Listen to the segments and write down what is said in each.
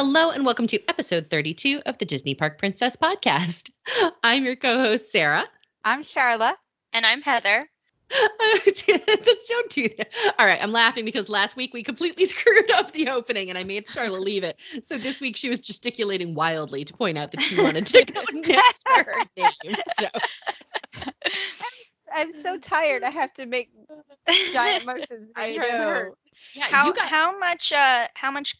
Hello, and welcome to episode 32 of the Disney Park Princess podcast. I'm your co host, Sarah. I'm Sharla. And I'm Heather. Don't do that. All right, I'm laughing because last week we completely screwed up the opening and I made Sharla leave it. So this week she was gesticulating wildly to point out that she wanted to go next to her name. So I'm so tired. I have to make giant motions. I know. yeah, how got how much uh how much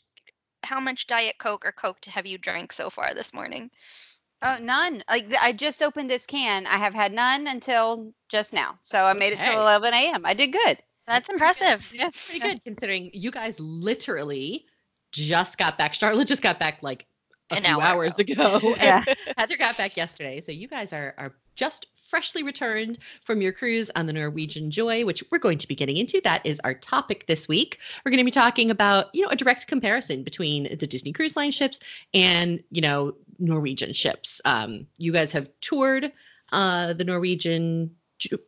how much diet coke or coke have you drank so far this morning? Oh, none. Like I just opened this can. I have had none until just now. So I made it Okay. till 11 a.m. I did good. That's impressive. That's pretty good considering you guys literally just got back. Sharla just got back like a An few hour hours ago. Yeah. Heather got back yesterday. So you guys are are just freshly returned from your cruise on the Norwegian Joy, which we're going to be getting into. That is our topic this week. We're going to be talking about, you know, a direct comparison between the Disney Cruise Line ships and, you know, Norwegian ships. Um, you guys have toured uh, the Norwegian,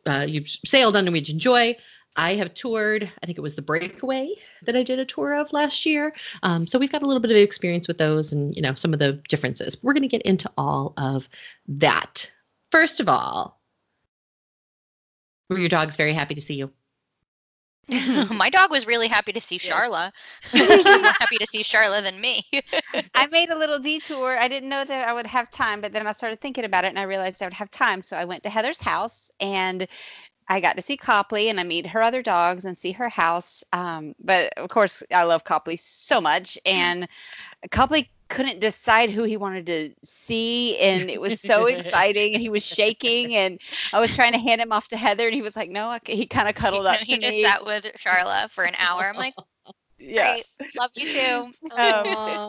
uh, you've sailed on Norwegian Joy. I have toured, I think it was the Breakaway that I did a tour of last year. Um, so we've got a little bit of experience with those and, you know, some of the differences. We're going to get into all of that. First of all, were your dogs very happy to see you? My dog was really happy to see Sharla. I he was more happy to see Sharla than me. I made a little detour. I didn't know that I would have time, but then I started thinking about it and I realized I would have time. So I went to Heather's house and I got to see Copley and I meet her other dogs and see her house. Um, but of course, I love Copley so much. And Copley couldn't decide who he wanted to see. And it was so exciting. And he was shaking. And I was trying to hand him off to Heather. And he was like, no, I c- he kind of cuddled up And he to just me. sat with Sharla for an hour. I'm like, yeah. great, love you too. Um,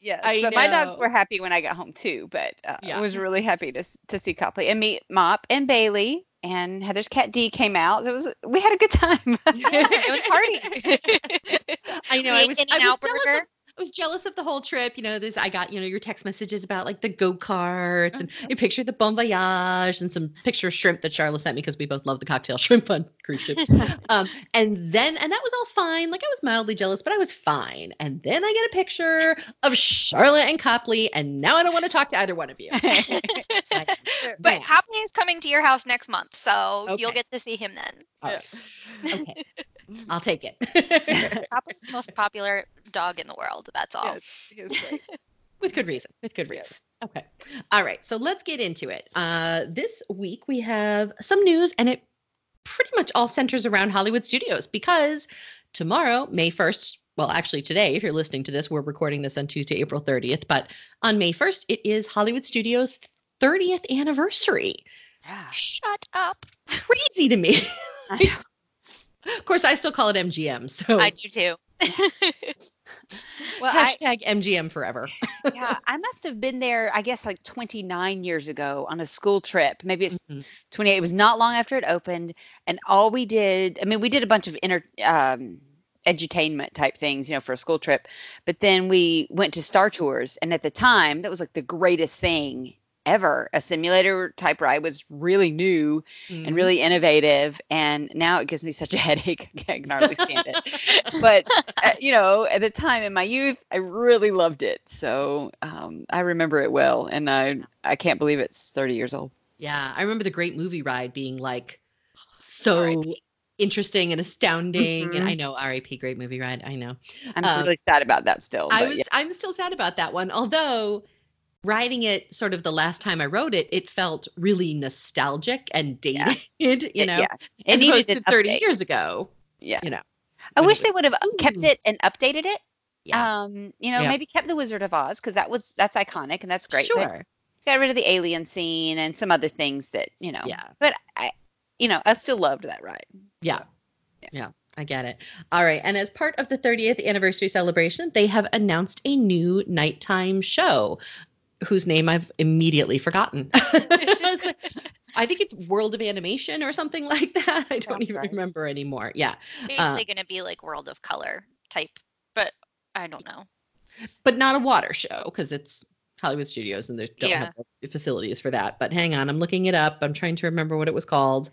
Yes, I but my dogs were happy when I got home too. But uh, Yeah. I was really happy to to see Copley and meet Mop and Bailey and Heather's cat D came out. It was we had a good time. it was party. I know. We I was, In-N-Out I was jealous of burger. I was jealous of the whole trip. You know, there's I got, you know, your text messages about like the go-karts and your picture of the Bon Voyage and some picture of shrimp that Sharla sent me because we both love the cocktail shrimp on cruise ships. um, and then and that was all fine. Like I was mildly jealous, but I was fine. And then I get a picture of Sharla and Copley, and now I don't want to talk to either one of you. But man. Copley is coming to your house next month, so you'll get to see him then. All right. Okay. I'll take it. Copley's most popular dog in the world. That's all. Yes, with good reason with good reason okay all right so let's get into it uh this week we have some news and it pretty much all centers around hollywood studios because tomorrow may 1st well actually today if you're listening to this we're recording this on tuesday april 30th but on may 1st it is hollywood studios 30th anniversary Yeah. Shut up. crazy to me of course i still call it mgm so I do too. Well, I, hashtag mgm forever yeah, I must have been there. I guess like 29 years ago on a school trip. Maybe it's Mhm. 28. It was not long after it opened, and all we did. I mean, we did a bunch of inter um, edutainment type things, you know, for a school trip. But then we went to Star Tours, and at the time, that was like the greatest thing ever. A simulator type ride was really new Mm-hmm. and really innovative, and now it gives me such a headache. I can hardly stand it. But uh, you know, at the time in my youth, I really loved it. So um, I remember it well, and I I can't believe it's 30 years old. Yeah, I remember the great movie ride being like so R.I.P.. interesting and astounding. And Mhm. I know RAP great movie ride. I know. I'm Um, really sad about that still. I was yeah. I'm still sad about that one. Although riding it sort of the last time I wrote it, it felt really nostalgic and Yeah. dated, you know, yeah, it as needed opposed to an 30 update. years ago. yeah. you know, I wish they would have kept it and updated it. Yeah. Um, you know, Yeah. maybe kept the Wizard of Oz because that was that's iconic and that's great. but Sure. got rid of the alien scene and some other things that you know. Yeah. But I, you know, I still loved that ride. Yeah. Yeah. Yeah. I get it. All right. And as part of the 30th anniversary celebration, they have announced a new nighttime show whose name I've immediately forgotten. Like- I think it's World of Animation or something like that. I don't Sounds even right. remember anymore. Yeah. Uh, Basically going to be like World of Color type, but I don't know. But not a water show because it's Hollywood Studios and they don't Yeah. have the facilities for that. But hang on, I'm looking it up. I'm trying to remember what it was called.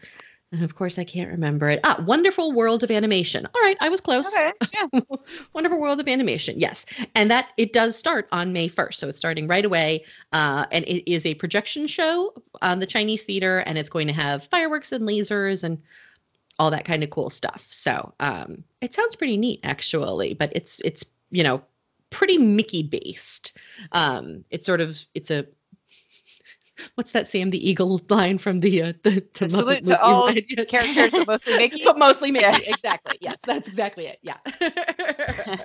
And of course, I can't remember it. Ah, Wonderful World of Animation. All right, I was close. Okay. Yeah. Wonderful World of Animation. Yes. And that it does start on May 1st. So it's starting right away. Uh, and it is a projection show on the Chinese theater, and it's going to have fireworks and lasers and all that kind of cool stuff. So um, it sounds pretty neat, actually. But it's it's you know pretty Mickey based. Um, it's sort of it's a what's that Sam the Eagle line from the uh, the, the Muppet Salute to movie, all right? Yeah. Characters are mostly Mickey. but mostly Mickey. Yeah. Exactly. Yes, that's exactly it. Yeah.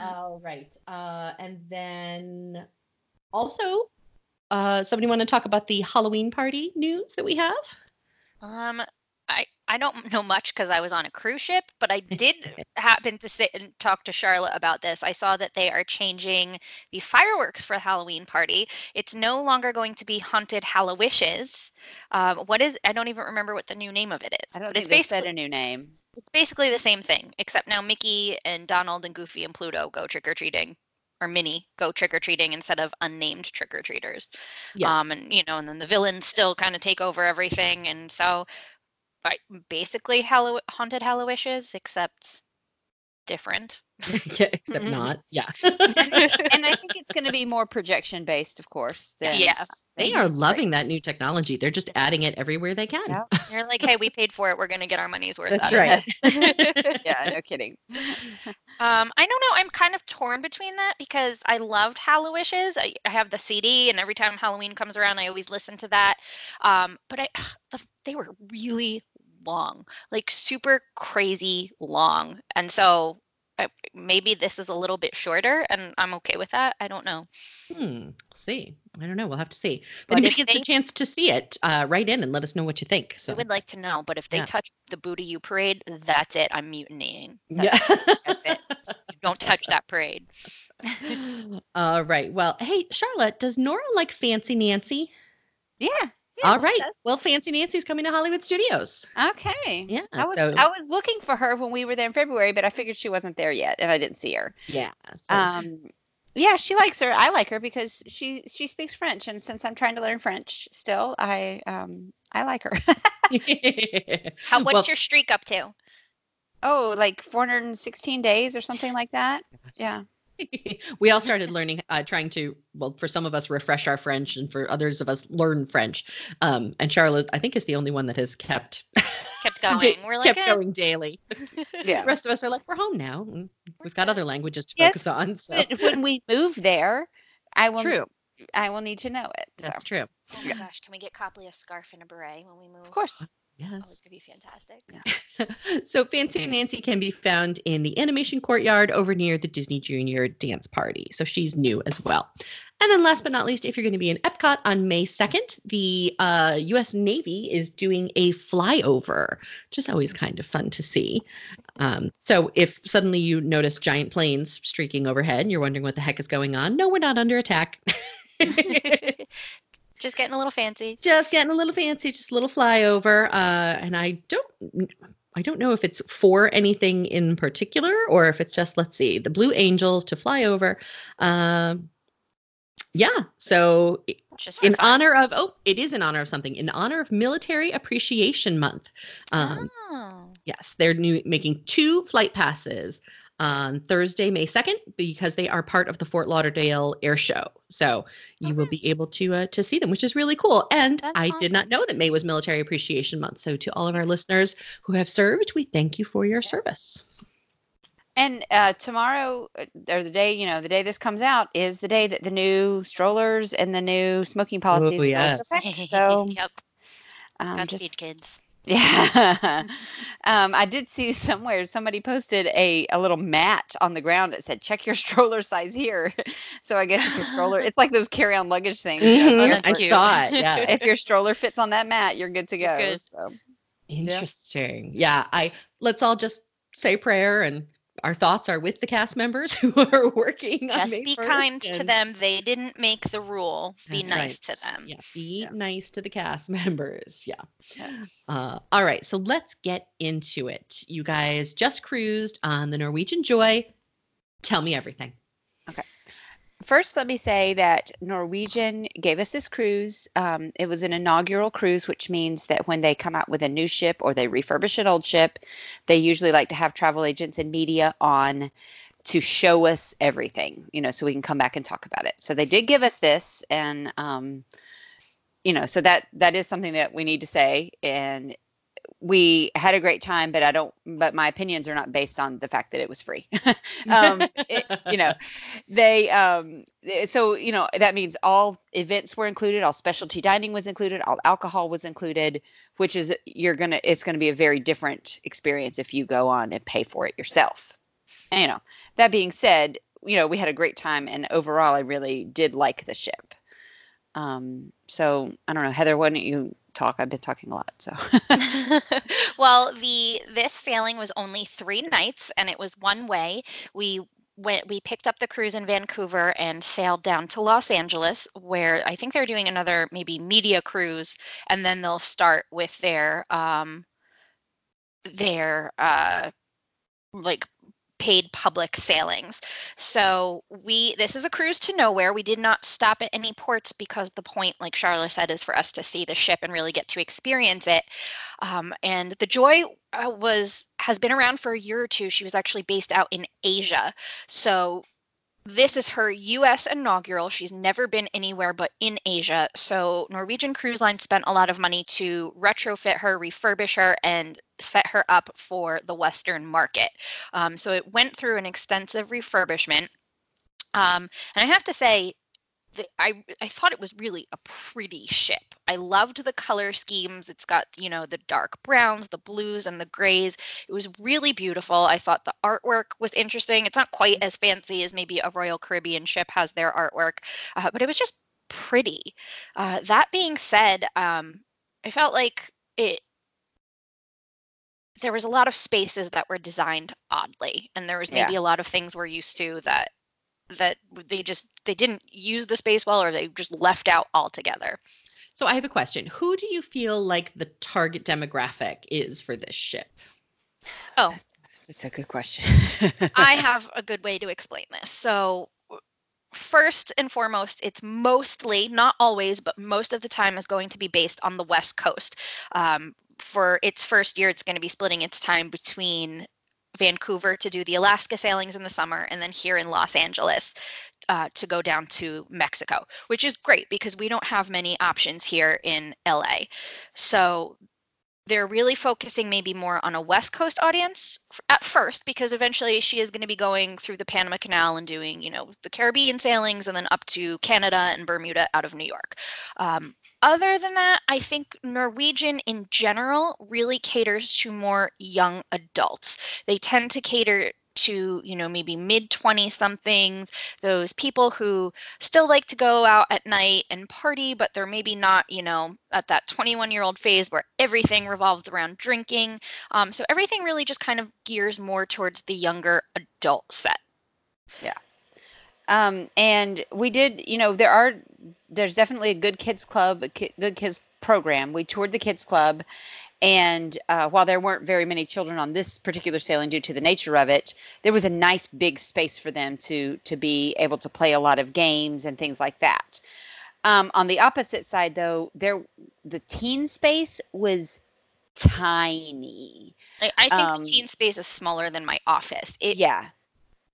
All right. Uh, and then also, uh, somebody want to talk about the Halloween party news that we have? Um, I don't know much because I was on a cruise ship, but I did happen to sit and talk to Sharla about this. I saw that they are changing the fireworks for the Halloween party. It's no longer going to be haunted Hallowishes. Um, what is? I don't even remember what the new name of it is. I don't but think it's they said a new name. it's basically the same thing, except now Mickey and Donald and Goofy and Pluto go trick or treating. Or Minnie go trick or treating instead of unnamed trick or treaters. Yeah. Um, and you know, and then the villains still kind of take over everything, and so, I, basically, Hallow- haunted Hallowishes, except different. yeah, except not. Yes. and I think it's going to be more projection based, of course. Than, Yeah. they are loving that new technology. They're just adding it everywhere they can. Yeah. They're like, hey, we paid for it. We're gonna get our money's worth That's out right. of this. yeah, no kidding. Um, I don't know. I'm kind of torn between that because I loved Hallowishes. I, I have the CD, and every time Halloween comes around, I always listen to that. Um, but I, the, they were really long, like super crazy long, and so I, maybe this is a little bit shorter, and I'm okay with that. I don't know. Hmm. We'll see. I don't know. We'll have to see. If But anybody if gets they- a chance to see it, uh, write in and let us know what you think. So I would like to know, but if they Yeah. touch the Boo-to-You parade, that's it. I'm mutinying. yeah. That's it. You don't touch that parade. All right. Well, hey, Sharla, does Nora like Fancy Nancy? Yeah. Yeah All she right. does. Well, Fancy Nancy's coming to Hollywood Studios. Okay. Yeah. I was so, I was looking for her when we were there in February, but I figured she wasn't there yet, and I didn't see her. yeah. So, Um, yeah, she likes her. I like her because she she speaks French, and since I'm trying to learn French still, I um I like her. How, what's Well, your streak up to? oh, like 416 days or something like that. Yeah. we all started learning, uh, trying to, well, for some of us, refresh our French, and for others of us, learn French. Um, and Sharla, I think, is the only one that has kept Kept going. da- We're like, kept eh. going daily. Yeah. The rest of us are like, we're home now. We've got other languages to Yes, focus on. So But when we move there, I will true. I will need to know it. So That's true. Oh my gosh, can we get Copley a scarf and a beret when we move? of course. Oh, Yes. it's gonna be fantastic. so Fancy and Nancy can be found in the animation courtyard over near the Disney Junior dance party. So she's new as well. And then last but not least, if you're going to be in Epcot on May 2nd, the uh, US Navy is doing a flyover, which is always kind of fun to see. Um, so if suddenly you notice giant planes streaking overhead and you're wondering what the heck is going on, no, we're not under attack. Just getting a little fancy. just getting a little fancy, just a little flyover. Uh, and I don't, I don't know if it's for anything in particular or if it's just let's see, the Blue Angels to fly over. Um, yeah, so Just in fun. honor of oh, it is in honor of something. In honor of Military Appreciation Month. Um, oh. Yes, they're new, making two flight passes on Thursday, May 2nd, because they are part of the Fort Lauderdale Air Show. So you will be able to uh, to see them, which is really cool. And That's I did not know that May was Military Appreciation Month. So to all of our listeners who have served, we thank you for your service. And uh, tomorrow, uh, or the day, you know, the day this comes out is the day that the new strollers and the new smoking policies go into yes. effect. So yep. um, Godspeed, just kids. Yeah. um, I did see somewhere somebody posted a, a little mat on the ground that said "Check your stroller size here." so I guess if your stroller, it's like those carry-on luggage things. you know, Mhm, if that's I your- cute. saw it. Yeah. If your stroller fits on that mat, you're good to go. good. So. Interesting. Yeah. I let's all just say prayer and our thoughts are with the cast members who are working on Just be 1st kind to them. They didn't make the rule. Be That's nice right. to them. Yeah, be Yeah. nice to the cast members. Yeah. Yeah. Uh, all right, so let's get into it. You guys just cruised on the Norwegian Joy. Tell me everything. First, let me say that Norwegian gave us this cruise. Um, it was an inaugural cruise, which means that when they come out with a new ship or they refurbish an old ship, they usually like to have travel agents and media on to show us everything, you know, so we can come back and talk about it. So they did give us this, and um, you know, so that that is something that we need to say, and we had a great time, but I don't. But my opinions are not based on the fact that it was free. um, it, you know, they. Um, so you know that means all events were included, all specialty dining was included, all alcohol was included, which is you're gonna. It's going to be a very different experience if you go on and pay for it yourself. And, you know, that being said, you know, we had a great time, and overall, I really did like the ship. Um, so I don't know, Heather, why don't you talk? I've been talking a lot, so. well, the this sailing was only three nights, and it was one way. We went we picked up the cruise in Vancouver and sailed down to Los Angeles where I think they're doing another maybe media cruise and then they'll start with their um their uh like paid public sailings. So we this is a cruise to nowhere. We did not stop at any ports because the point, like Sharla said, is for us to see the ship and really get to experience it. Um, and the Joy uh, was has been around for a year or two. She was actually based out in Asia, so this is her US inaugural. She's never been anywhere but in Asia. So, Norwegian Cruise Line spent a lot of money to retrofit her, refurbish her, and set her up for the Western market. Um, so, it went through an extensive refurbishment. Um, and I have to say, the, I I thought it was really a pretty ship. I loved the color schemes. It's got, you know, the dark browns, the blues and the grays. It was really beautiful. I thought the artwork was interesting. It's not quite as fancy as maybe a Royal Caribbean ship has their artwork, uh, but it was just pretty. Uh, that being said, um, I felt like it there was a lot of spaces that were designed oddly and there was maybe yeah. a lot of things we're used to that that they just they didn't use the space well or they just left out altogether. So I have a question. Who do you feel like the target demographic is for this ship? Oh, that's a good question. I have a good way to explain this. So first and foremost, it's mostly, not always, but most of the time is going to be based on the West Coast. Um, for its first year, it's going to be splitting its time between Vancouver to do the Alaska sailings in the summer, and then here in Los Angeles uh, to go down to Mexico, which is great because we don't have many options here in LA. So they're really focusing maybe more on a West Coast audience at first, because eventually she is going to be going through the Panama Canal and doing, you know, the Caribbean sailings and then up to Canada and Bermuda out of New York. Um, other than that, I think Norwegian in general really caters to more young adults. They tend to cater to you know maybe mid 20 somethings those people who still like to go out at night and party but they're maybe not you know at that 21 year old phase where everything revolves around drinking. Um, so everything really just kind of gears more towards the younger adult set. Yeah. Um, and we did you know there are there's definitely a good kids club a ki- good kids program. We toured the kids club and uh, while there weren't very many children on this particular sailing due to the nature of it, there was a nice big space for them to to be able to play a lot of games and things like that. Um, on the opposite side, though, there the teen space was tiny. I, I think um, the teen space is smaller than my office. It, yeah,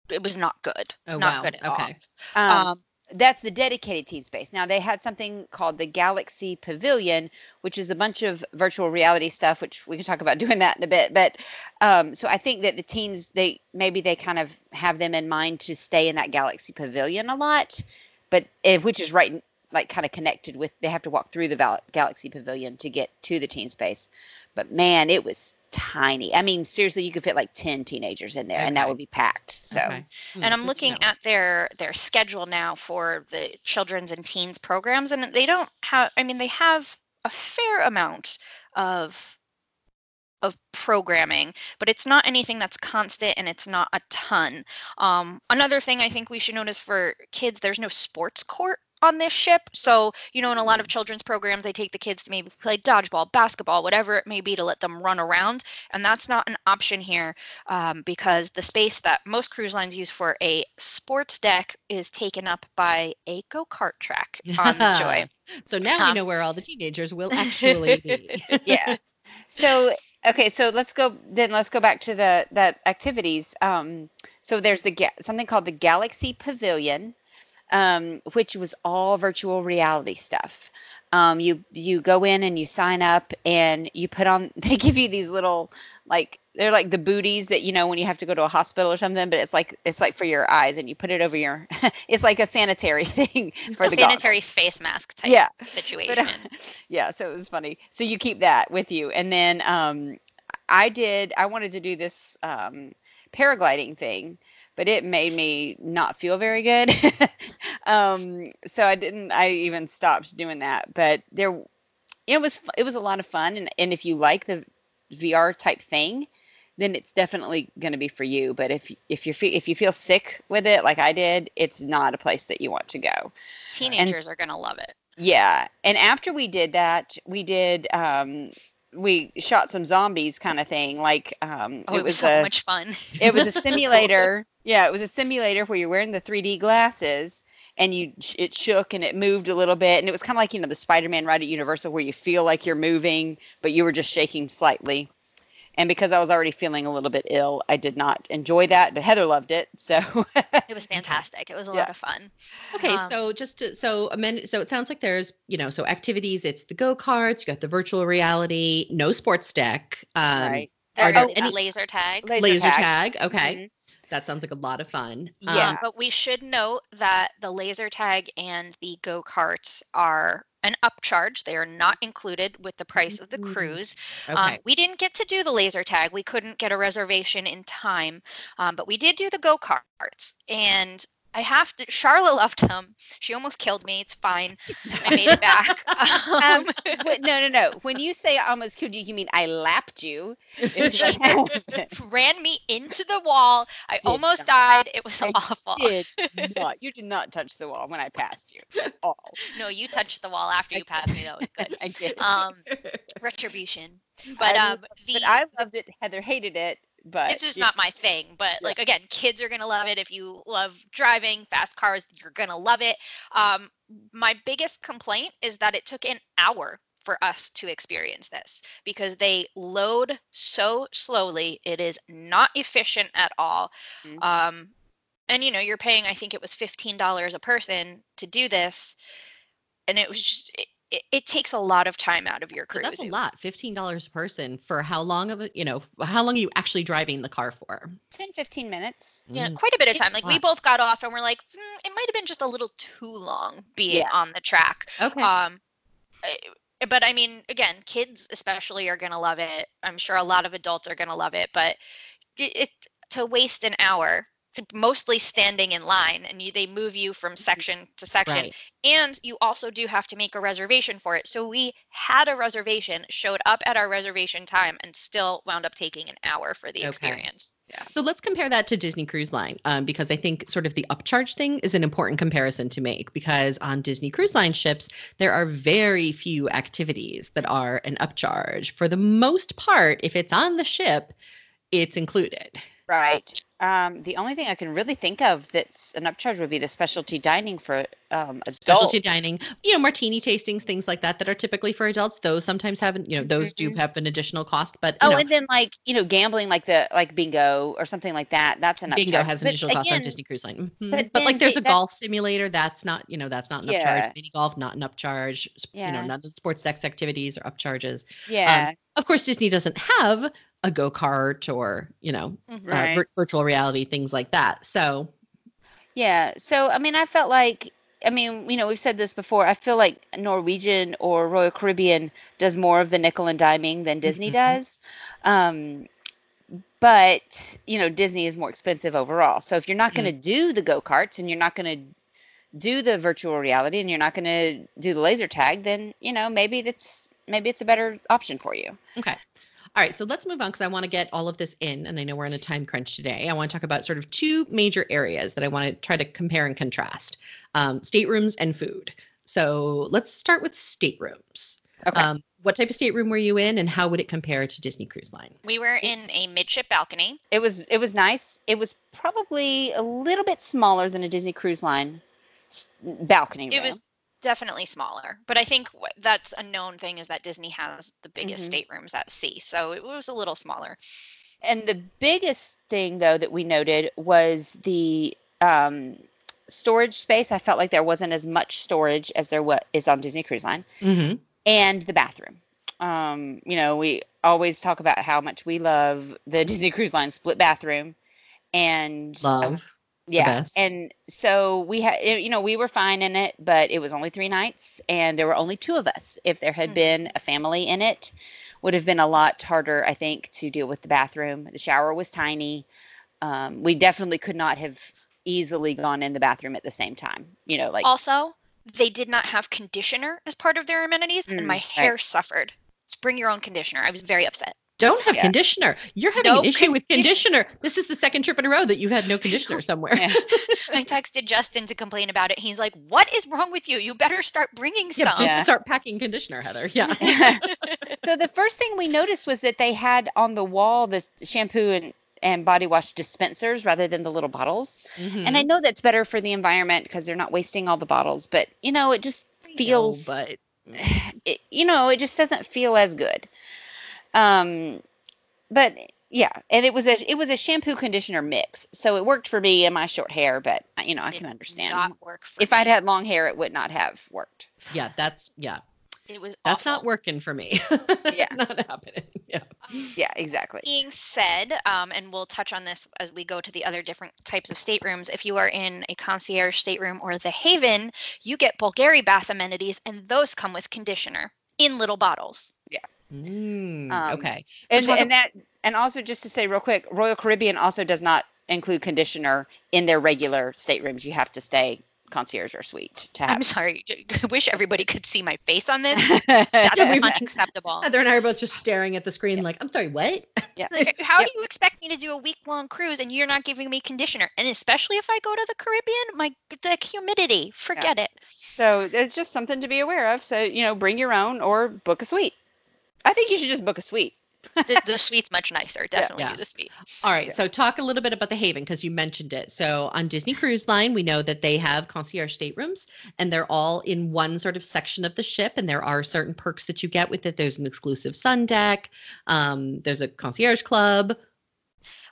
it was not good. Oh, not wow. good at okay. all. Um, um, that's the dedicated teen space. Now they had something called the Galaxy Pavilion, which is a bunch of virtual reality stuff, which we can talk about doing that in a bit. But um, so I think that the teens, they maybe they kind of have them in mind to stay in that Galaxy Pavilion a lot, but which is right like kind of connected with they have to walk through the Val- Galaxy Pavilion to get to the teen space. But man, it was tiny. I mean, seriously, you could fit like 10 teenagers in there okay. and that would be packed. So, okay. Hmm, and I'm looking at their their schedule now for the children's and teens programs and they don't have I mean, they have a fair amount of of programming, but it's not anything that's constant and it's not a ton. Um, another thing I think we should notice for kids, there's no sports court on this ship. So, you know, in a lot of children's programs, they take the kids to maybe play dodgeball, basketball, whatever it may be to let them run around. And that's not an option here um, because the space that most cruise lines use for a sports deck is taken up by a go kart track on the Joy. so now we Um, know where all the teenagers will actually be. yeah. So okay, so let's go then. Let's go back to the the activities. Um, so there's the ga- something called the Galaxy Pavilion, um, which was all virtual reality stuff. Um, you you go in and you sign up and you put on. They give you these little like they're like the booties that you know when you have to go to a hospital or something, but it's like it's like for your eyes and you put it over your. it's like a sanitary thing for a the goggles. sanitary face mask type Yeah. situation. But, uh, yeah, so it was funny. So you keep that with you, and then um, I did. I wanted to do this um, paragliding thing, but it made me not feel very good. um, so I didn't. I even stopped doing that. But there, it was it was a lot of fun, and and if you like the VR type thing. Then it's definitely going to be for you. But if if you feel if you feel sick with it, like I did, it's not a place that you want to go. Teenagers are going to love it. Yeah. And after we did that, we did um we shot some zombies kind of thing. Like um Oh, it, was, so a much fun. it was a simulator. Yeah, it was a simulator where you're wearing the 3D glasses and you it shook and it moved a little bit and it was kind of like, you know, the Spider-Man ride at Universal where you feel like you're moving but you were just shaking slightly. And because I was already feeling a little bit ill, I did not enjoy that, but Heather loved it. So It was fantastic. It was a Yeah. lot of fun. Okay, Um, so just to, so a minute, so it sounds like there's you know so activities. It's the go karts. You got the virtual reality. No sports deck. Um, right. Are There there is any- laser tag. Laser, tag. Okay, that sounds like a lot of fun. Yeah. Um, But we should note that the laser tag and the go karts are an upcharge. They are not included with the price of the Mm. cruise. okay. Um, we didn't get to do the laser tag. We couldn't get a reservation in time, um, but we did do the go karts. And I have to. Sharla loved them. She almost killed me. It's fine. I made it back. Um, Um, no, no, no. When you say I almost killed you, you mean I lapped you. She ran me into the wall. I Did almost not. died. It was I awful. did not. You did not touch the wall when I passed you at all. No, you touched the wall after you passed me. That was good. I did. Um, retribution. But I um, loved- the, but I loved it. Heather hated it, but it's just you- not my thing. But Yeah. like again, kids are gonna love it. If you love driving fast cars, you're gonna love it. Um, my biggest complaint is that it took an hour for us to experience this because they load so slowly. It is not efficient at all. Mhm. Um, and you know, you're paying. I think it was fifteen dollars a person to do this, and it was just. It, it, it takes a lot of time out of your So cruise. that's a lot. Fifteen dollars a person for how long of a You know, how long are you actually driving the car for? 10, 15 minutes. Yeah, Mm. quite a bit of time. Like we both got off and we're like, "Hmm, it might have been just a little too long being Yeah. on the track. Okay. Um, but I mean, again, kids especially are gonna love it. I'm sure a lot of adults are gonna love it. But it, it to waste an hour, mostly standing in line, and you they move you from section to section, right. and you also do have to make a reservation for it. So we had a reservation, showed up at our reservation time, and still wound up taking an hour for the Okay. experience. So let's compare that to Disney Cruise Line, um, because I think sort of the upcharge thing is an important comparison to make. Because on Disney Cruise Line ships, there are very few activities that are an upcharge. For the most part, if it's on the ship, it's included. Right. Um, the only thing I can really think of that's an upcharge would be the specialty dining for um, adults. Specialty dining, you know, martini tastings, things like that, that are typically for adults. Those sometimes have, you know, those do Mhm. have an additional cost. But you Oh, know, and then like you know, gambling like the like bingo or something like that. That's an bingo upcharge. has an But additional cost on Disney Cruise Line. Mhm. but But, like there's the- a golf simulator. That's not, you know, that's not an Yeah. upcharge. Mini golf, not an upcharge. s- You know, none of the sports decks activities are upcharges. Yeah. Of course, Disney doesn't have a go kart or, you know, Mhm. uh, vir- virtual reality, things like that. So, Yeah. So I mean, I felt like I mean, you know, we've said this before. I feel like Norwegian or Royal Caribbean does more of the nickel and diming than Disney Mhm. does. Um, but you know, Disney is more expensive overall. So if you're not going to do the go karts and you're not going to do the virtual reality and you're not going to do the laser tag, then you know maybe that's maybe it's a better option for you. okay. All right, so let's move on because I want to get all of this in, and I know we're in a time crunch today. I want to talk about sort of two major areas that I want to try to compare and contrast: um, staterooms and food. So let's start with staterooms. Okay. Um, what type of stateroom were you in, and how would it compare to Disney Cruise Line? We were in a midship balcony. It was it was nice. It was probably a little bit smaller than a Disney Cruise Line balcony room. It was definitely smaller, but I think that's a known thing is that Disney has the biggest Mhm. staterooms at sea, so it was a little smaller. and the biggest thing though that we noted was the um, storage space. I felt like there wasn't as much storage as there wa- is on Disney Cruise Line, Mm-hmm. and the bathroom. Um, you know, we always talk about how much we love the Disney Cruise Line split bathroom, and uh, Love. Yeah and so we had you know we were fine in it but it was only three nights and there were only two of us if there had Mhm. been a family in it would have been a lot harder i think to deal with the bathroom the shower was tiny um, we definitely could not have easily gone in the bathroom at the same time you know like Also, they did not have conditioner as part of their amenities, Mm, and my right. hair suffered. Just bring your own conditioner. I was very upset. Don't have Yeah. conditioner. You're having No an issue with conditioner. This is the second trip in a row that you've had no conditioner somewhere. Yeah. I texted Justin to complain about it. He's like, "What is wrong with you? You better start bringing Yeah, some." just Yeah. start packing conditioner, Heather. Yeah. so the first thing we noticed was that they had on the wall this shampoo and, and body wash dispensers rather than the little bottles Mhm. And I know that's better for the environment because they're not wasting all the bottles, but you know, it just I know, feels, but it, you know, it just doesn't feel as good. Um, but yeah, and it was a it was a shampoo conditioner mix, so it worked for me and my short hair. But uh, you know, I It can understand Not work for if me. I'd had long hair, it would not have worked. yeah, that's yeah, it was that's not working for me. Yeah. it's not happening. Yeah. Yeah, exactly. being said, um, and we'll touch on this as we go to the other different types of staterooms. If you are in a concierge stateroom or the Haven, you get Bulgari bath amenities, and those come with conditioner in little bottles. Mm, Um, okay. And talk and that and also just to say real quick, Royal Caribbean also does not include conditioner in their regular staterooms. You have to stay concierge or suite to have. I'm sorry. I wish everybody could see my face on this. That's That's Yeah, we've- unacceptable. Heather and I are both just staring at the screen, like, I'm sorry, what? Like, How Yep. do you expect me to do a week long cruise and you're not giving me conditioner? And especially if I go to the Caribbean, my the humidity, forget it. So there's just something to be aware of. So, you know, bring your own or book a suite. I think you should just book a suite. The, the suite's much nicer. Definitely Yeah. use a suite. All right. Yeah. So talk a little bit about the Haven because you mentioned it. So on Disney Cruise Line, we know that they have concierge staterooms and they're all in one sort of section of the ship. And there are certain perks that you get with it. There's an exclusive sun deck. Um, there's a concierge club.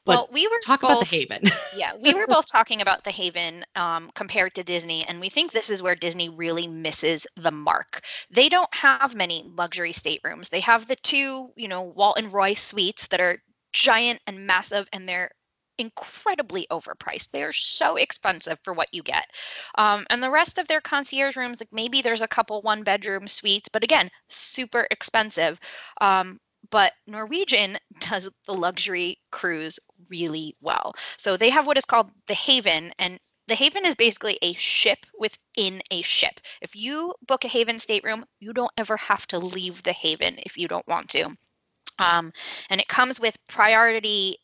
Well, we were talk about the both- Haven. yeah, we were both talking about the Haven um, compared to Disney, and we think this is where Disney really misses the mark. They don't have many luxury staterooms. They have the two, you know, Walt and Roy suites that are giant and massive, and they're incredibly overpriced. They are so expensive for what you get. Um, and the rest of their concierge rooms, like maybe there's a couple one bedroom suites, but again, super expensive. Um, but Norwegian does the luxury cruise really well. So they have what is called the Haven, and the Haven is basically a ship within a ship. If you book a Haven stateroom, you don't ever have to leave the Haven if you don't want to. Um, and it comes with priority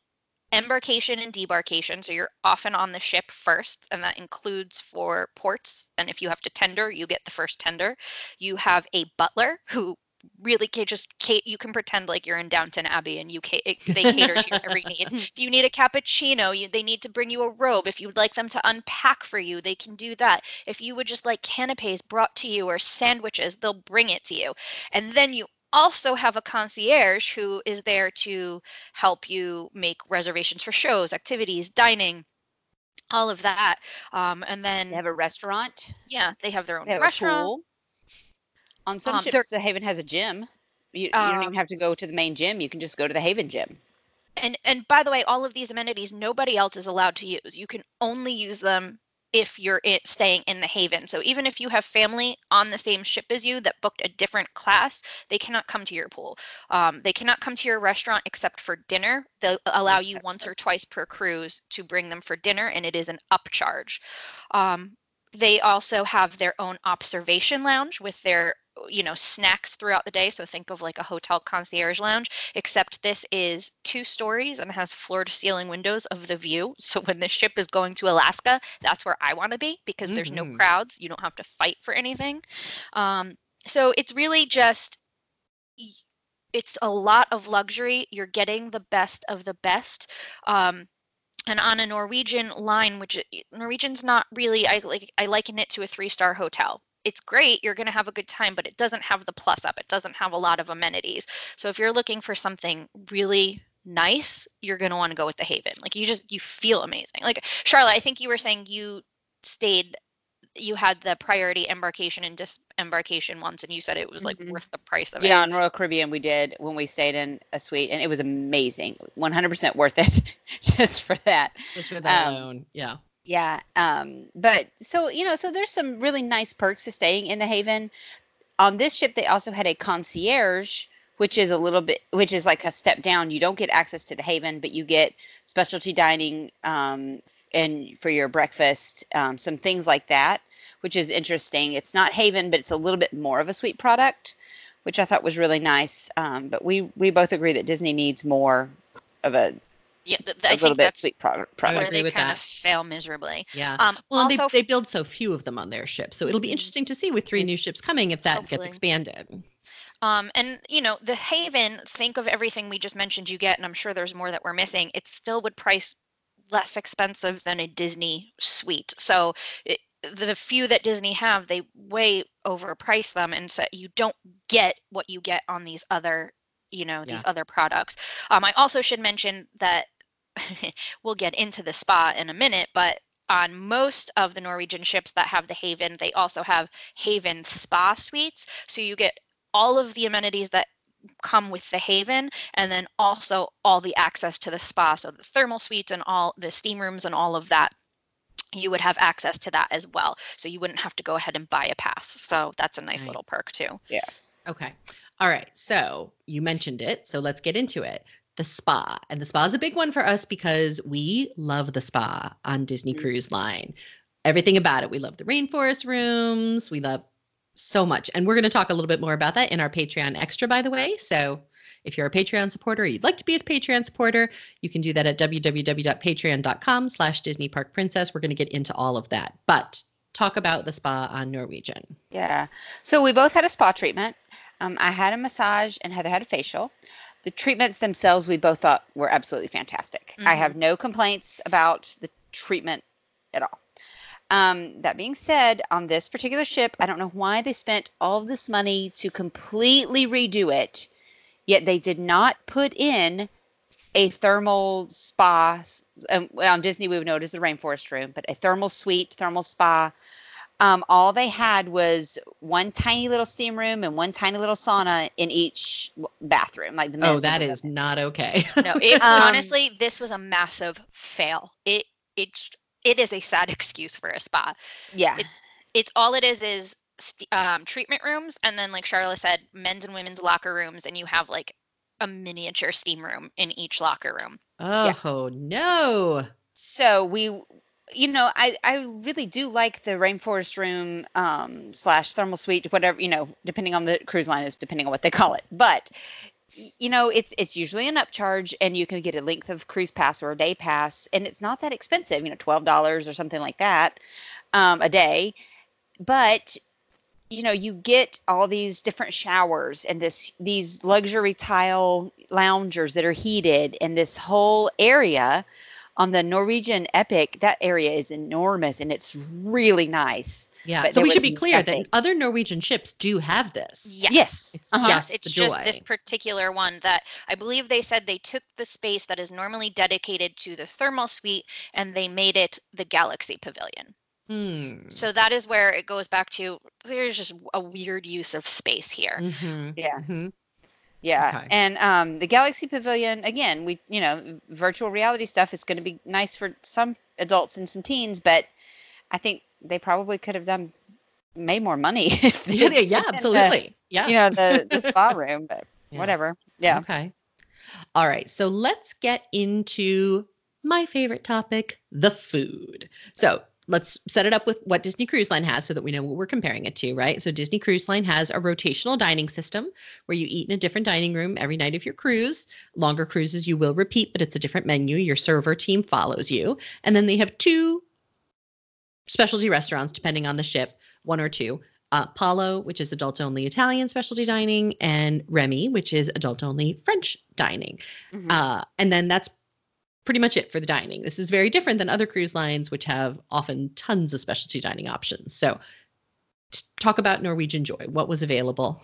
embarkation and debarkation. So you're often on the ship first, and that includes for ports. And if you have to tender, you get the first tender. You have a butler who really ca- just ca- you can pretend like you're in Downton Abbey and you ca- they cater to your every need. If you need a cappuccino, you, they need to bring you a robe. If you would like them to unpack for you, they can do that. If you would just like canapes brought to you or sandwiches, they'll bring it to you. And then you also have a concierge who is there to help you make reservations for shows, activities, dining, all of that. Um, and then They have a restaurant. yeah, they have their own They have restaurant. On some Um, ships, the Haven has a gym. You, you don't even Um, have to go to the main gym. You can just go to the Haven gym. And and by the way, all of these amenities nobody else is allowed to use. You can only use them if you're it, staying in the Haven. So even if you have family on the same ship as you that booked a different class, they cannot come to your pool. Um, they cannot come to your restaurant except for dinner. They'll allow you once or twice per cruise to bring them for dinner, and it is an upcharge. Um, they also have their own observation lounge with their you know snacks throughout the day so think of like a hotel concierge lounge except this is two stories and has floor to ceiling windows of the view. So when the ship is going to alaska that's where i want to be because there's no Mhm. crowds. You don't have to fight for anything. Um, so it's really just it's a lot of luxury. You're getting the best of the best. Um, and on a Norwegian line, which Norwegian's not really, I like, I liken it to a three star hotel. It's great, you're going to have a good time, but it doesn't have the plus up. It doesn't have a lot of amenities. So if you're looking for something really nice, you're going to want to go with the Haven. Like you just, you feel amazing. Like Sharla, I think you were saying you stayed, you had the priority embarkation and disembarkation once, and you said it was like Mhm. worth the price of it. Yeah, on Royal Caribbean we did when we stayed in a suite, and it was amazing. 100% worth it just for that. Just for that Um, alone. Yeah. Yeah. Um, but so you know, so there's some really nice perks to staying in the Haven. On this ship, they also had a concierge, which is a little bit, which is like a step down. You don't get access to the Haven, but you get specialty dining um, and for your breakfast, um, some things like that, which is interesting. It's not Haven, but it's a little bit more of a sweet product, which I thought was really nice. Um, but we we both agree that Disney needs more of a, Yeah, th- a I little think bit that's sweet product. Product. where they kind that. of fail miserably. Yeah. Um, Well, and also, they, they build so few of them on their ships. So it'll be Mhm. interesting to see with three new ships coming if that gets expanded. Um, and you know, the Haven, think of everything we just mentioned you get, and I'm sure there's more that we're missing. It still would price less expensive than a Disney suite. So it, the few that Disney have, they way overprice them, and so you don't get what you get on these other, you know, these other products. Um, I also should mention that we'll get into the spa in a minute, but on most of the Norwegian ships that have the Haven, they also have Haven spa suites. So you get all of the amenities that come with the Haven, and then also all the access to the spa. So the thermal suites and all the steam rooms and all of that. You would have access to that as well. So you wouldn't have to go ahead and buy a pass. So that's a nice little perk too. Yeah okay. All right. So you mentioned it. So let's get into it. The spa. And the spa is a big one for us because we love the spa on Disney Mhm. Cruise Line. Everything about it. We love the rainforest rooms. We love so much. And we're going to talk a little bit more about that in our Patreon extra, by the way. So if you're a Patreon supporter, or you'd like to be a Patreon supporter, you can do that at www.patreon.com slash Disney Park Princess. We're going to get into all of that. But talk about the spa on Norwegian. Yeah. So we both had a spa treatment. Um, I had a massage and Heather had a facial. The treatments themselves, we both thought were absolutely fantastic. I have no complaints about the treatment at all. Um, that being said, on this particular ship, I don't know why they spent all this money to completely redo it, yet they did not put in a thermal spa. Um, well, on Disney, we would know it as the rainforest room, but a thermal suite, thermal spa. Um, all they had was one tiny little steam room and one tiny little sauna in each bathroom, like the Oh, that is that and is women's. not okay. No, it, Um, honestly, this was a massive fail. It it it is a sad excuse for a spa. yeah, it- It's all it is is st- um, treatment rooms, and then like Sharla said, men's and women's locker rooms, and you have like a miniature steam room in each locker room. Oh no. so we you know i i really do like the rainforest room um slash thermal suite whatever you know depending on the cruise line is depending on what they call it. But you know it's it's usually an upcharge and you can get a length of cruise pass or a day pass and it's not that expensive you know $12 or something like that um, a day. But you know you get all these different showers and this these luxury tile loungers that are heated and this whole area on the Norwegian Epic, that area is enormous and it's really nice. Yeah. But so we should be clear that other Norwegian ships do have this. Yes. It's Uh-huh. just It's just this particular one that I believe they said they took the space that is normally dedicated to the thermal suite and they made it the Galaxy Pavilion. Hmm. So that is where it goes back to there's just a weird use of space here. Mhm, Yeah. mhm. Yeah. Okay. And um, the Galaxy Pavilion, again, we, you know, virtual reality stuff is going to be nice for some adults and some teens, but I think they probably could have done made more money if they Yeah, yeah, yeah, put the, absolutely. Yeah. you know, the, the spa room, but Yeah. whatever. Yeah. Okay. All right. So let's get into my favorite topic the food. So let's set it up with what Disney Cruise Line has so that we know what we're comparing it to, right? So Disney Cruise Line has a rotational dining system where you eat in a different dining room every night of your cruise. Longer cruises you will repeat, but it's a different menu. Your server team follows you. And then they have two specialty restaurants depending on the ship, one or two. Uh, Palo, which is adult only Italian specialty dining, and Remy, which is adult only French dining. Mhm. Uh, and then that's pretty much it for the dining. This is very different than other cruise lines, which have often tons of specialty dining options. So, t- talk about Norwegian Joy. What was available?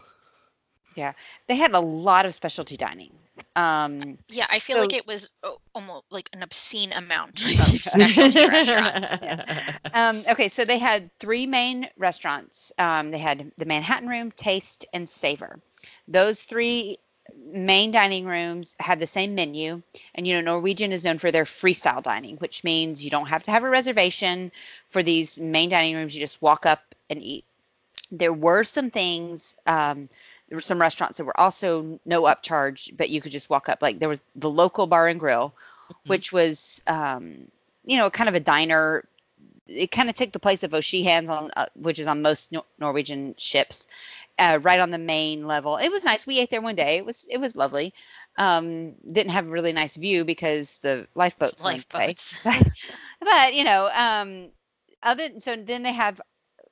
Yeah, they had a lot of specialty dining. Um, Yeah, I feel So- like it was uh, almost like an obscene amount of specialty restaurants. um, okay, so they had three main restaurants. Um, they had the Manhattan Room, Taste, and Savor. Those three main dining rooms had the same menu. And, you know, Norwegian is known for their freestyle dining, which means you don't have to have a reservation for these main dining rooms. You just walk up and eat. There were some things, um, there were some restaurants that were also no upcharge, but you could just walk up. Like there was the local bar and grill, which was, um, you know, kind of a diner it kind of took the place of O'Sheehan's on, uh, which is on most Nor- Norwegian ships, uh, right on the main level. It was nice. We ate there one day. It was it was lovely. Um, didn't have a really nice view because the lifeboats. were in the. Lifeboats. but you know, um, other so then they have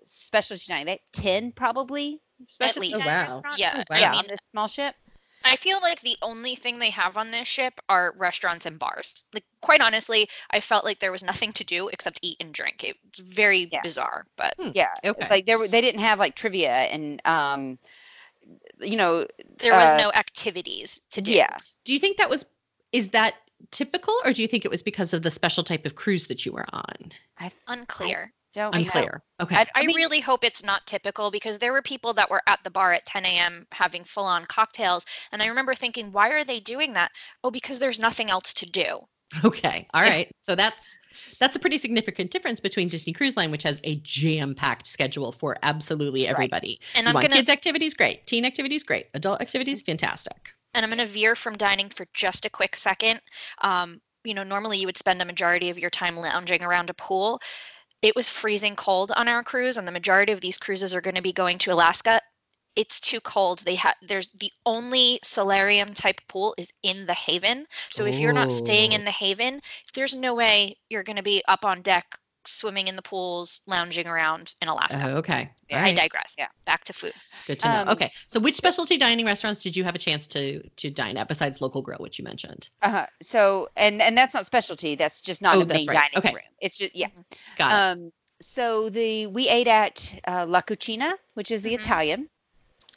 specialty dining. They had ten probably. At specialty least. wow. Yeah, Oh, I yeah, mean, on this small ship. I feel like the only thing they have on this ship are restaurants and bars. Like, quite honestly, I felt like there was nothing to do except eat and drink. It's very Yeah. bizarre, but Yeah, Okay. like there they didn't have like trivia and um, you know, there was Uh, no activities to do. yeah. do you think that was is that typical or do you think it was because of the special type of cruise that you were on? I Unclear. Don't know. Unclear. Okay. I- I, mean- really hope it's not typical because there were people that were at the bar at 10 a.m. having full on cocktails. And I remember thinking, why are they doing that? Oh, because there's nothing else to do. Okay. All right. So that's that's a pretty significant difference between Disney Cruise Line, which has a jam-packed schedule for absolutely everybody. Right. everybody. And you I'm want gonna kids activities, great. Teen activities, great. Adult activities, fantastic. and I'm gonna veer from dining for just a quick second. Um, you know, normally you would spend the majority of your time lounging around a pool. It was freezing cold on our cruise, and the majority of these cruises are going to be going to Alaska. It's too cold. They have there's the only solarium type pool is in the Haven. So if you're not staying in the Haven, there's no way you're going to be up on deck swimming in the pools, lounging around in Alaska. Oh, okay. Yeah, All I digress. Yeah. Back to food. Good to know. Um, okay. So which so- specialty dining restaurants did you have a chance to to dine at besides Local Grill, which you mentioned? Uh-huh. So and and that's not specialty. That's just not Oh, a main that's right. dining Okay. room. It's just yeah. Got it. Um. So the we ate at uh, La Cucina, which is the Mhm. Italian.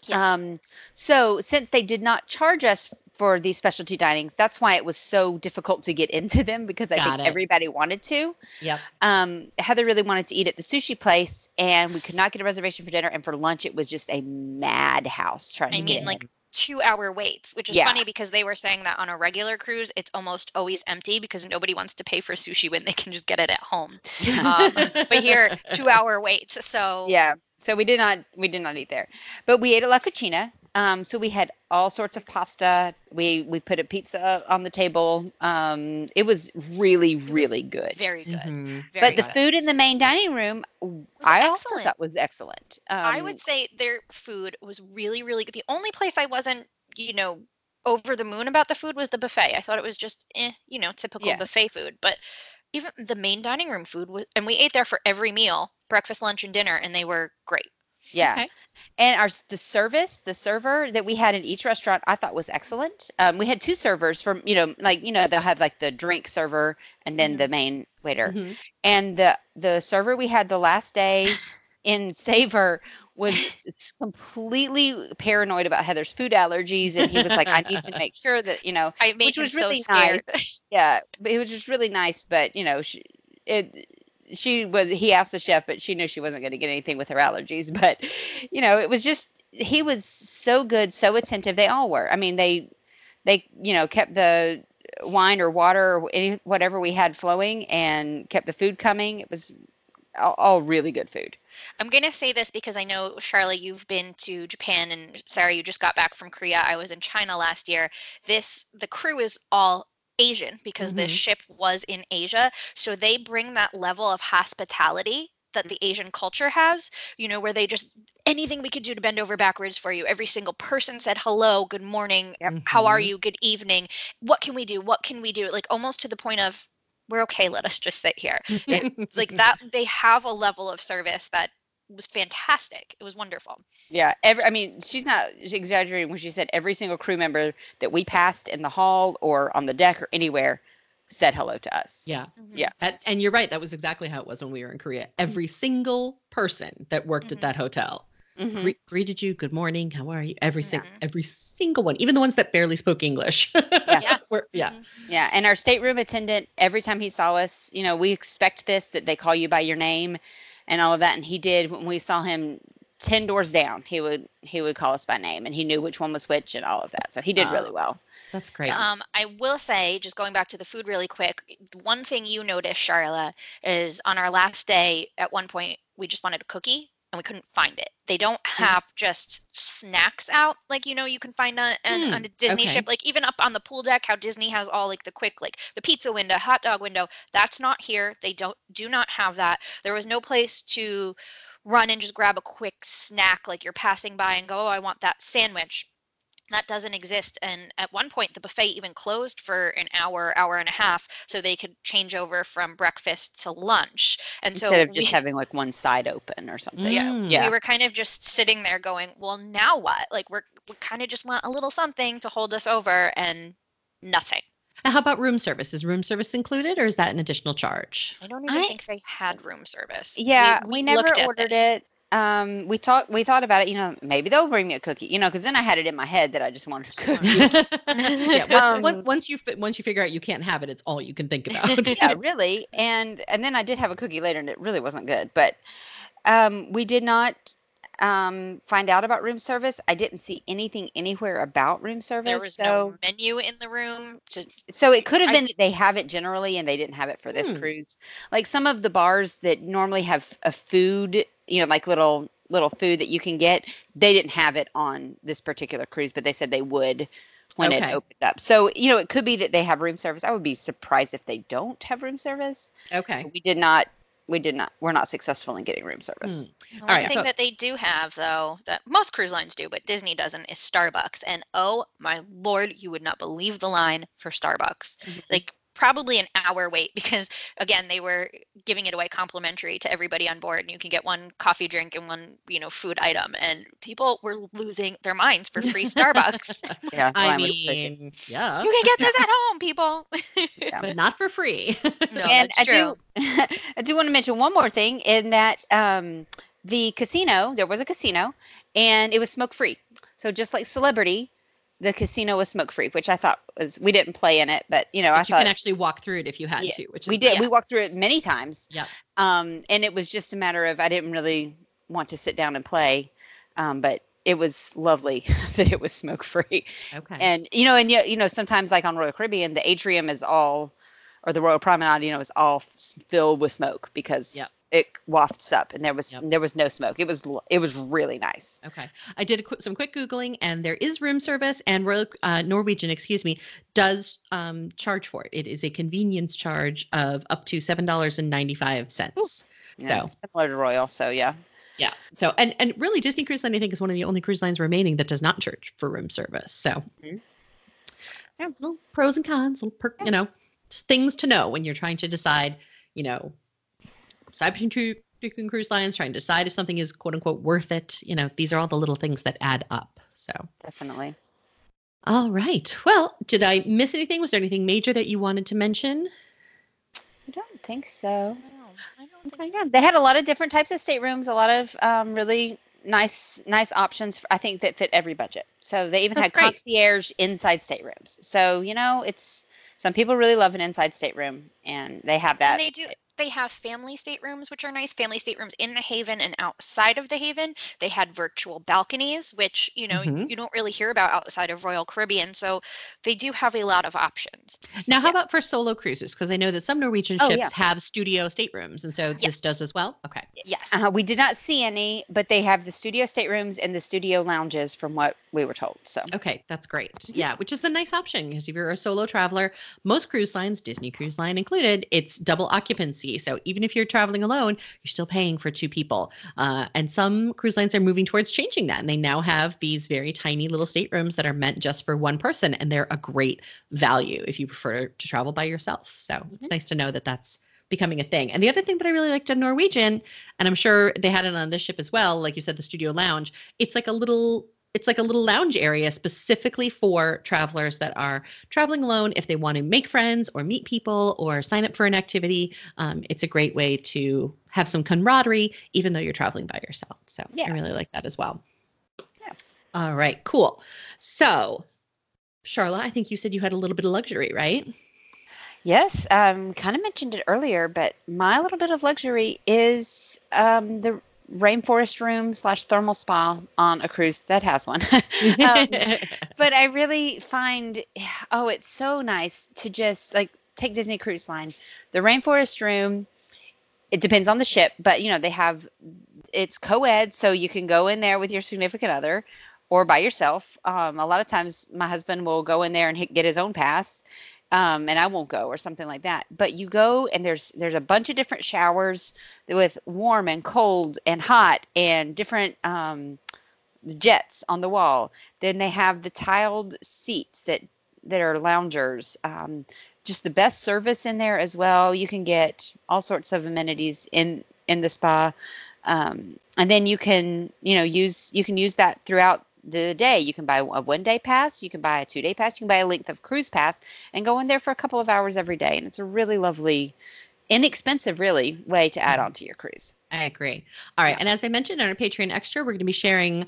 Yes. Um. So since they did not charge us for these specialty dinings, that's why it was so difficult to get into them because I Got think it. everybody wanted to. Yep. Um. Heather really wanted to eat at the sushi place, and we could not get a reservation for dinner. And for lunch, it was just a madhouse trying I to mean, get like in. two hour waits, which is Yeah. funny because they were saying that on a regular cruise, it's almost always empty because nobody wants to pay for sushi when they can just get it at home. Um, but here, two hour waits. So Yeah. So we did not we did not eat there, but we ate at La Cucina. Um, so we had all sorts of pasta. We we put a pizza on the table. Um, it was really really good. very good. Mhm. Very But the good. food in the main dining room, w- I also thought was excellent. Um, I would say their food was really, really good. The only place I wasn't, you know, over the moon about the food was the buffet. I thought it was just, eh, you know, typical Yeah. buffet food. But even the main dining room food was, and we ate there for every meal, breakfast, lunch, and dinner, and they were great. Yeah. Okay. And our the service, the server that we had in each restaurant, I thought was excellent. Um, we had two servers from, you know, like you know they'll have like the drink server and then Mhm. the main waiter. Mhm. And the the server we had the last day in Savor was completely paranoid about Heather's food allergies, and he was like, "I need to make sure that you know." I made Which him was so really scared. Yeah, but it was just really nice. But you know, she, it she was he asked the chef, but she knew she wasn't going to get anything with her allergies. But you know, it was just he was so good, so attentive. They all were. I mean, they they you know kept the wine or water or any whatever we had flowing and kept the food coming. It was all, all really good food. I'm going to say this because I know, Sharla, you've been to Japan and Sarah, you just got back from Korea. I was in China last year. This, the crew is all Asian because this Mhm. ship was in Asia. So they bring that level of hospitality that the Asian culture has, you know, where they just anything we could do to bend over backwards for you. Every single person said hello, good morning, how are Mhm. you, good evening. What can we do? What can we do? Like almost to the point of we're okay, let us just sit here. It- like that they have a level of service that was fantastic. It was wonderful. Yeah, every, I mean, she's not exaggerating when she said every single crew member that we passed in the hall or on the deck or anywhere said hello to us. Yeah. Mhm. Yeah. That, and you're right. That was exactly how it was when we were in Korea. Every single person that worked Mhm. at that hotel Mhm. gre- greeted you. Good morning. How are you? Every sing- Mhm. every single one, even the ones that barely spoke English. Yeah. Were- yeah. Mhm. Yeah, and our stateroom attendant, every time he saw us, you know, we expect this that they call you by your name and all of that. And he did when we saw him ten doors down, he would he would call us by name and he knew which one was which and all of that. So he did really Oh. well. That's great. Um, I will say, just going back to the food really quick, one thing you noticed, Sharla, is on our last day, at one point, we just wanted a cookie and we couldn't find it. They don't have just snacks out like you know you can find on, on, Hmm, on a Disney okay. ship, like even up on the pool deck, how Disney has all like the quick like the pizza window, hot dog window. That's not here. They don't do not have that. There was no place to run and just grab a quick snack like you're passing by and go, oh, I want that sandwich that doesn't exist and at one point the buffet even closed for an hour hour and a half so they could change over from breakfast to lunch and so Instead of we, just having like one side open or something. yeah, Mm. Yeah. we were kind of just sitting there going well now what like we're we kind of just want a little something to hold us over and nothing And how about room service? Is room service included or is that an additional charge? i don't even I- think they had room service We- Yeah, we, never ordered it. Um, we talked we thought about it, you know, maybe they'll bring me a cookie, you know, because then I had it in my head that I just wanted a cookie. yeah, Um, once, once you fi- once you figure out you can't have it, it's all you can think about. yeah, really. And and then I did have a cookie later, and it really wasn't good. But um, we did not um, find out about room service. I didn't see anything anywhere about room service. there was so no menu in the room to so it could have I- been that they have it generally, and they didn't have it for this Hmm. cruise. Like some of the bars that normally have a food, you know, like little little food that you can get, they didn't have it on this particular cruise, but they said they would when Okay. it opened up. So you know, it could be that they have room service. I would be surprised if they don't have room service. okay. We did not. We did not. We're not successful in getting room service. The one right, thing so- that they do have, though, that most cruise lines do, but Disney doesn't, is Starbucks. And oh my lord, you would not believe the line for Starbucks. Mhm. Like probably an hour wait because again they were giving it away complimentary to everybody on board and you can get one coffee drink and one you know food item and people were losing their minds for free starbucks Yeah, the I line mean, yeah, you can get this at home people Yeah. but not for free. no and that's I true do, I do want to mention one more thing in that um, the casino, there was a casino, and it was smoke free. So just like Celebrity, the casino was smoke free, which I thought was we didn't play in it, but you know I But you thought can actually walk through it if you had Yeah, to, which is we did. nice. We walked through it many times. Yeah. Um, and it was just a matter of I didn't really want to sit down and play, um, but it was lovely that it was smoke free. Okay. And you know, and yet you know, sometimes like on Royal Caribbean, the atrium is all, or the Royal Promenade, you know, is all filled with smoke because Yep. it wafts up, and there was Yep. there was no smoke. It was it was really nice. Okay. I did a qu- some quick Googling and there is room service and Royal uh, Norwegian, excuse me, does um, charge for it. It is a convenience charge of up to $7.95. Yeah, So- similar to Royal, so yeah. Yeah. So, and, and really Disney Cruise Line, I think is one of the only cruise lines remaining that does not charge for room service. So Mhm. yeah, little pros and cons, little per, you know, just things to know when you're trying to decide, you know, decide between two different cruise lines, trying to decide if something is quote unquote worth it. You know, these are all the little things that add up. So Definitely. All right. Well, did I miss anything? Was there anything major that you wanted to mention? I don't think so. No, I don't think Okay, so. They had a lot of different types of staterooms, a lot of um, really nice nice options. I think that fit every budget. So they even That's had great. concierge inside staterooms. So you know, it's some people really love an inside stateroom, and they have that. And they do they have family staterooms, which are nice. Family staterooms in the Haven and outside of the Haven. They had virtual balconies, which you know Mhm. you don't really hear about outside of Royal Caribbean. So they do have a lot of options. Now, how Yeah. about for solo cruises? Because I know that some Norwegian Oh, ships yeah. have studio staterooms, and so this does as well. Okay. Yes. Uh, we did not see any, but they have the studio staterooms and the studio lounges, from what we were told. So Okay, that's great. Yeah, which is a nice option because if you're a solo traveler, most cruise lines, Disney Cruise Line included, it's double occupancy. So even if you're traveling alone, you're still paying for two people. Uh, and some cruise lines are moving towards changing that. And they now have these very tiny little staterooms that are meant just for one person. And they're a great value if you prefer to travel by yourself. So it's nice to know that that's becoming a thing. And the other thing that I really liked on Norwegian, and I'm sure they had it on this ship as well, like you said, the studio lounge, it's like a little it's like a little lounge area specifically for travelers that are traveling alone if they want to make friends or meet people or sign up for an activity. Um, it's a great way to have some camaraderie even though you're traveling by yourself. So i really like that as well. Yeah. all right cool. So Sharla i think you said you had a little bit of luxury right? Yes, um, kind of mentioned it earlier, but my little bit of luxury is um, the rainforest room slash thermal spa on a cruise that has one. Um, but I really find, oh, it's so nice to just like take Disney Cruise Line, the rainforest room. It depends on the ship, but you know they have it's co-ed, so you can go in there with your significant other or by yourself. Um, a lot of times, my husband will go in there and get his own pass, um, and I won't go or something like that. But you go and there's there's a bunch of different showers with warm and cold and hot and different um, jets on the wall. Then they have the tiled seats that that are loungers. Um, just the best service in there as well. You can get all sorts of amenities in in the spa, um, and then you can you know use you can use that throughout the day. You can buy a one day pass, you can buy a two day pass, you can buy a length of cruise pass, and go in there for a couple of hours every day. And it's a really lovely, inexpensive, really way to add Mhm. on to your cruise. I agree. All right. Yeah. And as I mentioned on our Patreon Extra, we're going to be sharing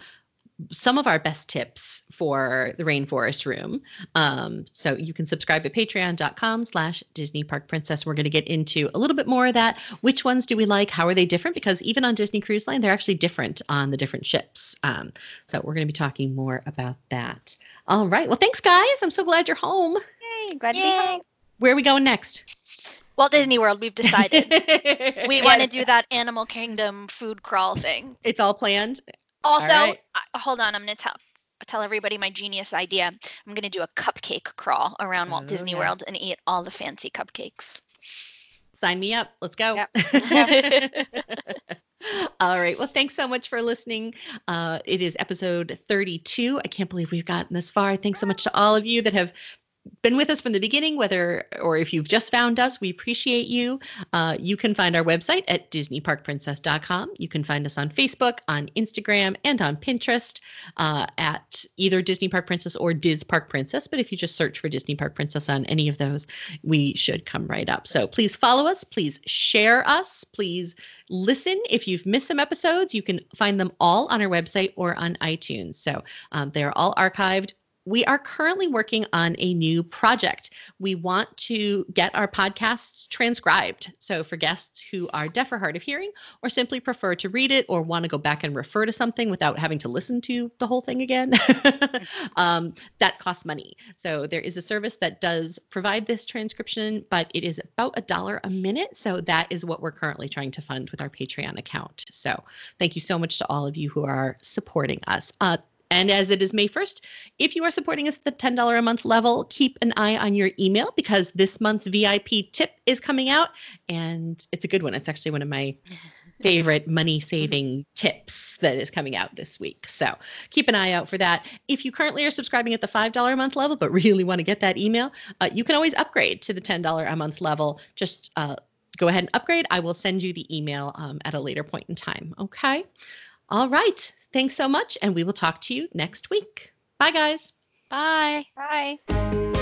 some of our best tips for the rainforest room. Um, so you can subscribe at patreon.com slash Disney Park Princess. We're going to get into a little bit more of that. Which ones do we like? How are they different? Because even on Disney Cruise Line, they're actually different on the different ships. Um, so we're going to be talking more about that. All right. Well, thanks, guys. I'm so glad you're home. Yay! Glad to be Yay. home. Where are we going next? Walt Disney World, we've decided. we want to do that Animal Kingdom food crawl thing. It's all planned. Also, right. Hold on, I'm going to tell tell everybody my genius idea. I'm going to do a cupcake crawl around Walt Oh, Disney World and eat all the fancy cupcakes. sign me up. Let's go. Yep. All right. Well, thanks so much for listening. Uh, it is episode 32. I can't believe we've gotten this far. Thanks so much to all of you that have been with us from the beginning, whether or if you've just found us, we appreciate you. Uh, you can find our website at DisneyParkPrincess.com. You can find us on Facebook, on Instagram, and on Pinterest uh, at either Disney Park Princess or Diz Park Princess. But if you just search for Disney Park Princess on any of those, we should come right up. So please follow us. Please share us. Please listen. If you've missed some episodes, you can find them all on our website or on iTunes. So um, they're all archived. We are currently working on a new project. We want to get our podcasts transcribed. So, for guests who are deaf or hard of hearing, or simply prefer to read it or want to go back and refer to something without having to listen to the whole thing again, um, that costs money. So, there is a service that does provide this transcription, but it is about a dollar a minute. So, that is what we're currently trying to fund with our Patreon account. So, thank you so much to all of you who are supporting us. Uh, and as it is May 1st, if you are supporting us at the $10 a month level, keep an eye on your email because this month's VIP tip is coming out and it's a good one. It's actually one of my favorite money saving tips that is coming out this week. So keep an eye out for that. If you currently are subscribing at the $5 a month level, but really want to get that email, uh, you can always upgrade to the $10 a month level. Just uh, go ahead and upgrade. I will send you the email um, at a later point in time. Okay. All right. Thanks so much. And we will talk to you next week. Bye, guys. Bye. Bye.